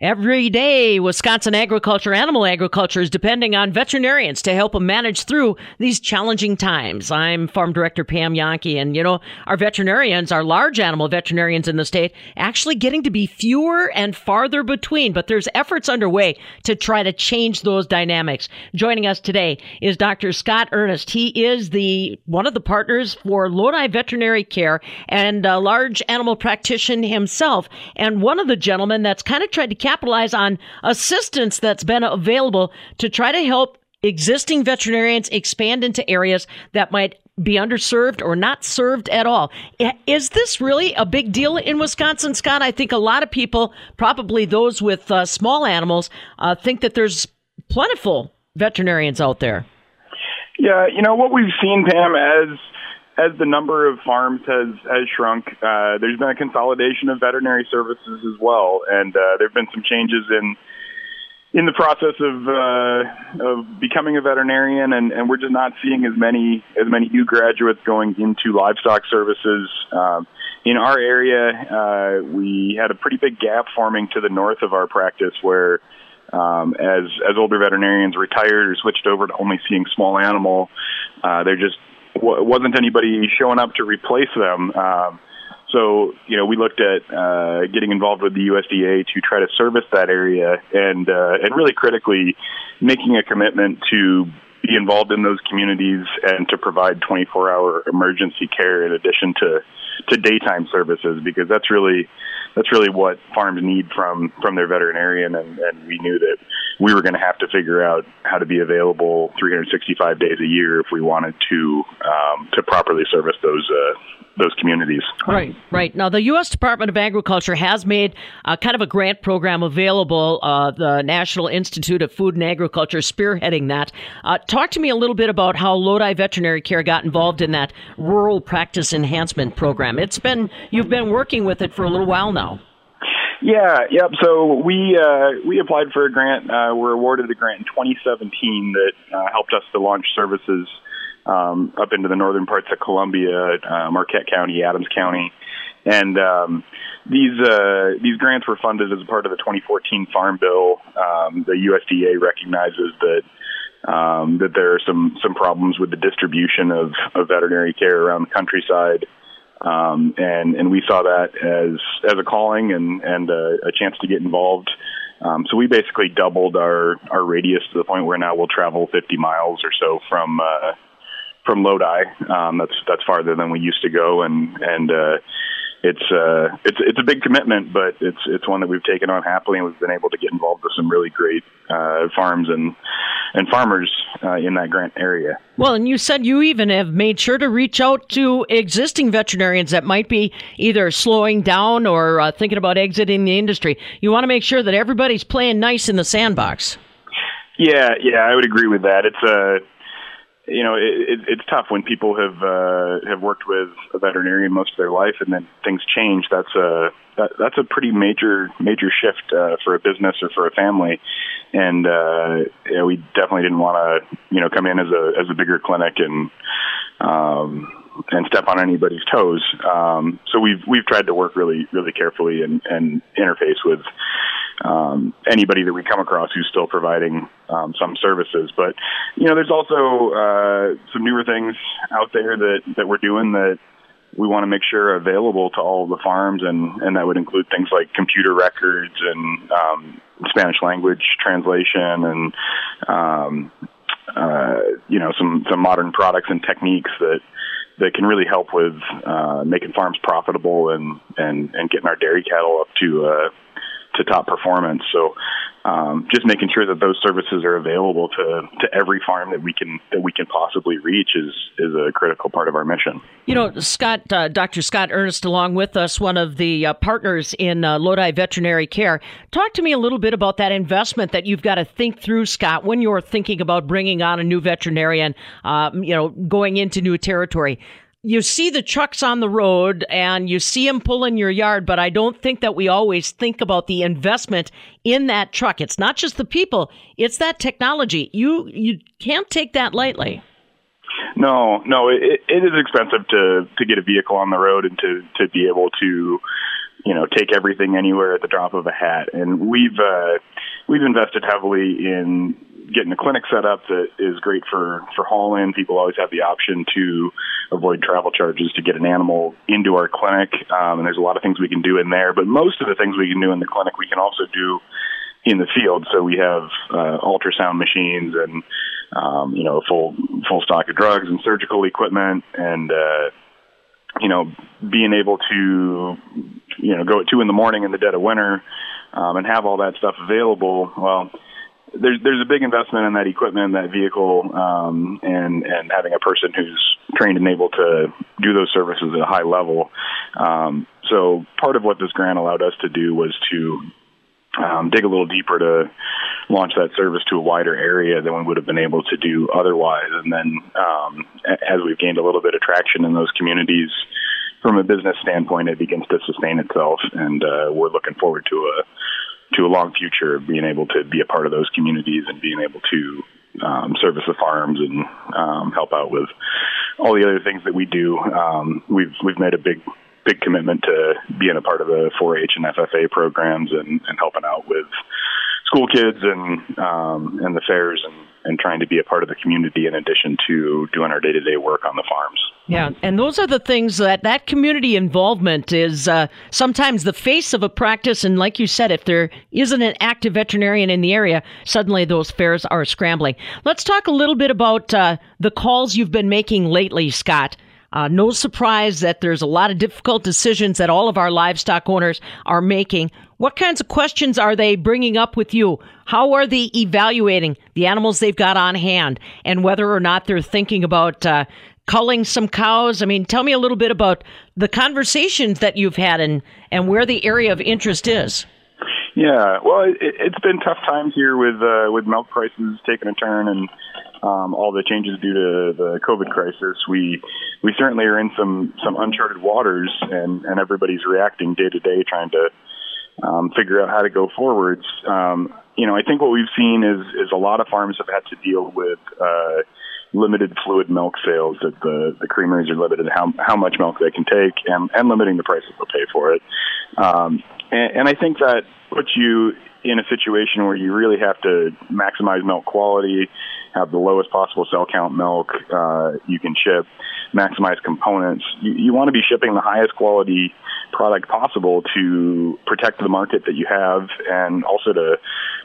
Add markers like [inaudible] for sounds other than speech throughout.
Every day, Wisconsin agriculture, animal agriculture is depending on veterinarians to help them manage through these challenging times. I'm Farm Director Pam Jahnke, and you know, our veterinarians, our large animal veterinarians in the state, actually getting to be fewer and farther between, but there's efforts underway to try to change those dynamics. Joining us today is Dr. Scott Ernest. He is the one of the partners for Lodi Veterinary Care and a large animal practitioner himself, and one of the gentlemen that's kind of tried to capitalize on assistance that's been available to try to help existing veterinarians expand into areas that might be underserved or not served at all. Is this really a big deal in Wisconsin, Scott? I think a lot of people, probably those with uh, small animals, uh, think that there's plentiful veterinarians out there. Yeah, you know what we've seen, Pam, as as the number of farms has has shrunk, uh, there's been a consolidation of veterinary services as well, and uh, there have been some changes in in the process of uh, of becoming a veterinarian, and, and we're just not seeing as many as many new graduates going into livestock services. Um, in our area, uh, we had a pretty big gap forming to the north of our practice, where um, as as older veterinarians retired or switched over to only seeing small animal, uh, there just w- wasn't anybody showing up to replace them. Um, so, you know, we looked at uh, getting involved with the USDA to try to service that area, and uh, and really critically making a commitment to be involved in those communities and to provide 24-hour emergency care in addition to to daytime services, because that's really that's really what farms need from from their veterinarian, and, and we knew that we were going to have to figure out how to be available 365 days a year if we wanted to um, to properly service those uh, those communities. Right, right. Now, the U.S. Department of Agriculture has made kind of a grant program available. Uh, the National Institute of Food and Agriculture spearheading that. Uh, talk to me a little bit about how Lodi Veterinary Care got involved in that rural practice enhancement program. It's been you've been working with it for a little while now. Yeah, yep. So we uh, we applied for a grant. Uh, we're awarded a grant in 2017 that uh, helped us to launch services um, up into the northern parts of Columbia, uh, Marquette County, Adams County, and um, these uh, these grants were funded as a part of the 2014 Farm Bill. Um, the USDA recognizes that um, that there are some some problems with the distribution of, of veterinary care around the countryside. Um, and and we saw that as as a calling and and a, a chance to get involved. Um, so we basically doubled our our radius to the point where now we'll travel 50 miles or so from uh, from Lodi. Um, that's that's farther than we used to go, and and uh, it's uh, it's it's a big commitment, but it's it's one that we've taken on happily, and we've been able to get involved with some really great uh, farms and and farmers uh, in that grant area. Well, and you said you even have made sure to reach out to existing veterinarians that might be either slowing down or uh, thinking about exiting the industry. You want to make sure that everybody's playing nice in the sandbox. Yeah, yeah, I would agree with that. It's a you know, it, it, it's tough when people have uh, have worked with a veterinarian most of their life, and then things change. That's a that, that's a pretty major major shift uh, for a business or for a family, and uh, yeah, we definitely didn't want to you know come in as a as a bigger clinic and um, and step on anybody's toes. Um, so we've we've tried to work really really carefully and, and interface with um, anybody that we come across who's still providing um, some services. But you know, there's also uh, some newer things out there that that we're doing that we want to make sure are available to all of the farms, and and that would include things like computer records and um, Spanish language translation and um, uh, you know some some modern products and techniques that that can really help with uh, making farms profitable and and and getting our dairy cattle up to uh, to top performance. So um, just making sure that those services are available to, to every farm that we can that we can possibly reach is is a critical part of our mission. You know, Scott, uh, Dr. Scott Ernest, along with us, one of the uh, partners in uh, Lodi Veterinary Care. Talk to me a little bit about that investment that you've got to think through, Scott, when you're thinking about bringing on a new veterinarian. Uh, you know, going into new territory you see the trucks on the road and you see them pull in your yard, but I don't think that we always think about the investment in that truck. It's not just the people, it's that technology. You you can't take that lightly. No, no, it, it is expensive to to get a vehicle on the road and to to be able to you know take everything anywhere at the drop of a hat. And we've uh, we've invested heavily in getting a clinic set up that is great for for haul in. People always have the option to avoid travel charges to get an animal into our clinic, um, and there's a lot of things we can do in there. But most of the things we can do in the clinic, we can also do in the field. So we have uh, ultrasound machines and um, you know full full stock of drugs and surgical equipment and uh, you know being able to you know go at two in the morning in the dead of winter um, and have all that stuff available. Well, there's there's a big investment in that equipment, that vehicle, um, and and having a person who's trained and able to do those services at a high level. Um, so part of what this grant allowed us to do was to um, dig a little deeper to launch that service to a wider area than we would have been able to do otherwise. And then um, as we've gained a little bit of traction in those communities, from a business standpoint, it begins to sustain itself, and uh, we're looking forward to a to a long future of being able to be a part of those communities and being able to um, service the farms and um, help out with all the other things that we do. Um, we've we've made a big big commitment to being a part of the 4-H and FFA programs and, and helping out with school kids and um, and the fairs and, and trying to be a part of the community in addition to doing our day to day work on the farms. Yeah, and those are the things that that community involvement is uh, sometimes the face of a practice. And like you said, if there isn't an active veterinarian in the area, suddenly those fairs are scrambling. Let's talk a little bit about uh, the calls you've been making lately, Scott. Uh, no surprise that there's a lot of difficult decisions that all of our livestock owners are making. What kinds of questions are they bringing up with you? How are they evaluating the animals they've got on hand and whether or not they're thinking about uh, culling some cows? I mean, tell me a little bit about the conversations that you've had and, and where the area of interest is. Yeah, well, it, it's been tough times here with uh, with milk prices taking a turn and um, all the changes due to the COVID crisis, we we certainly are in some some uncharted waters, and and everybody's reacting day to day, trying to um, figure out how to go forwards. Um, you know, I think what we've seen is is a lot of farms have had to deal with. Uh, limited fluid milk sales that the the creameries are limited how how much milk they can take and and limiting the prices they'll pay for it um and, and I think that puts you in a situation where you really have to maximize milk quality have the lowest possible cell count milk uh, you can ship, maximize components. You, you want to be shipping the highest quality product possible to protect the market that you have and also to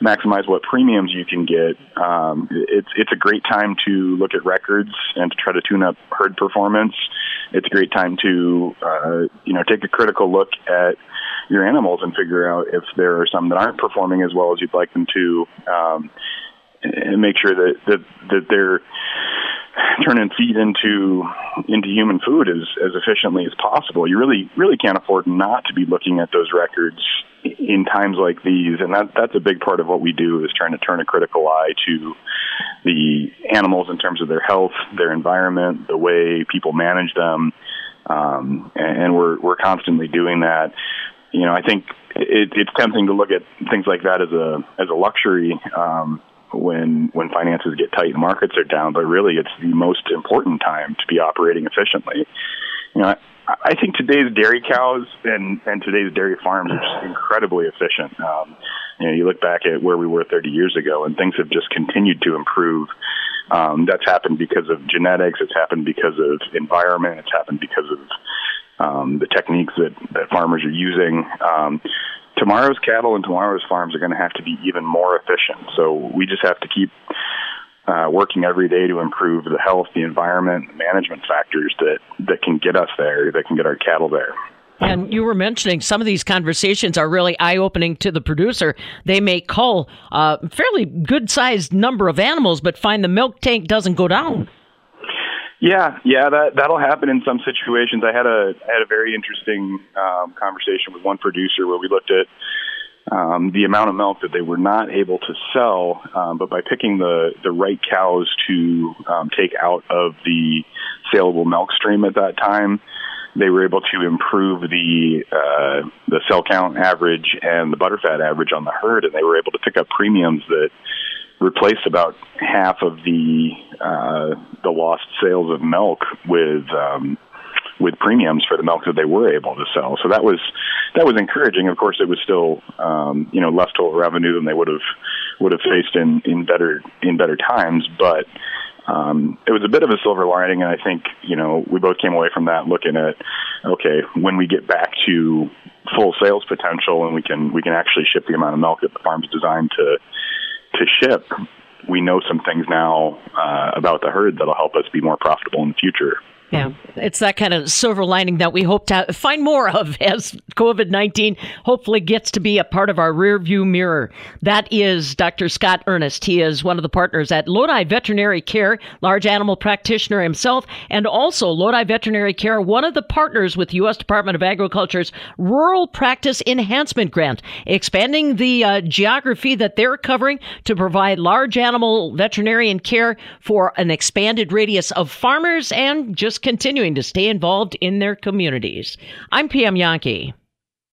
maximize what premiums you can get. Um, it's it's a great time to look at records and to try to tune up herd performance. It's a great time to uh, you know take a critical look at your animals and figure out if there are some that aren't performing as well as you'd like them to. Um, and make sure that that that they're turning feed into into human food as as efficiently as possible. You really really can't afford not to be looking at those records in times like these, and that that's a big part of what we do is trying to turn a critical eye to the animals in terms of their health, their environment, the way people manage them, um, and, and we're we're constantly doing that. You know, I think it, it's tempting to look at things like that as a as a luxury. Um, when when finances get tight and markets are down, but really it's the most important time to be operating efficiently. You know, I, I think today's dairy cows and and today's dairy farms are just incredibly efficient. Um, you know, you look back at where we were 30 years ago, and things have just continued to improve. Um, that's happened because of genetics. It's happened because of environment. It's happened because of um, the techniques that, that farmers are using. Um, tomorrow's cattle and tomorrow's farms are going to have to be even more efficient. So we just have to keep uh, working every day to improve the health, the environment, the management factors that that can get us there, that can get our cattle there. And you were mentioning some of these conversations are really eye opening to the producer. They may cull a fairly good sized number of animals, but find the milk tank doesn't go down. Yeah, yeah, that that'll happen in some situations. I had a I had a very interesting um, conversation with one producer where we looked at um, the amount of milk that they were not able to sell, um, but by picking the the right cows to um, take out of the saleable milk stream at that time, they were able to improve the uh, the cell count average and the butterfat average on the herd, and they were able to pick up premiums that replaced about half of the uh, the lost sales of milk with um, with premiums for the milk that they were able to sell. So that was that was encouraging. Of course, it was still um, you know less total revenue than they would have would have faced in in better in better times, but um, it was a bit of a silver lining, and I think you know we both came away from that looking at okay when we get back to full sales potential and we can we can actually ship the amount of milk that the farm's designed to to ship. We know some things now uh, about the herd that'll help us be more profitable in the future. Yeah, it's that kind of silver lining that we hope to find more of [laughs] as COVID 19 hopefully gets to be a part of our rearview mirror. That is Dr. Scott Ernest. He is one of the partners at Lodi Veterinary Care, large animal practitioner himself, and also Lodi Veterinary Care, one of the partners with U.S. Department of Agriculture's Rural Practice Enhancement Grant, expanding the uh, geography that they're covering to provide large animal veterinarian care for an expanded radius of farmers and just continuing to stay involved in their communities. I'm Pam Jahnke.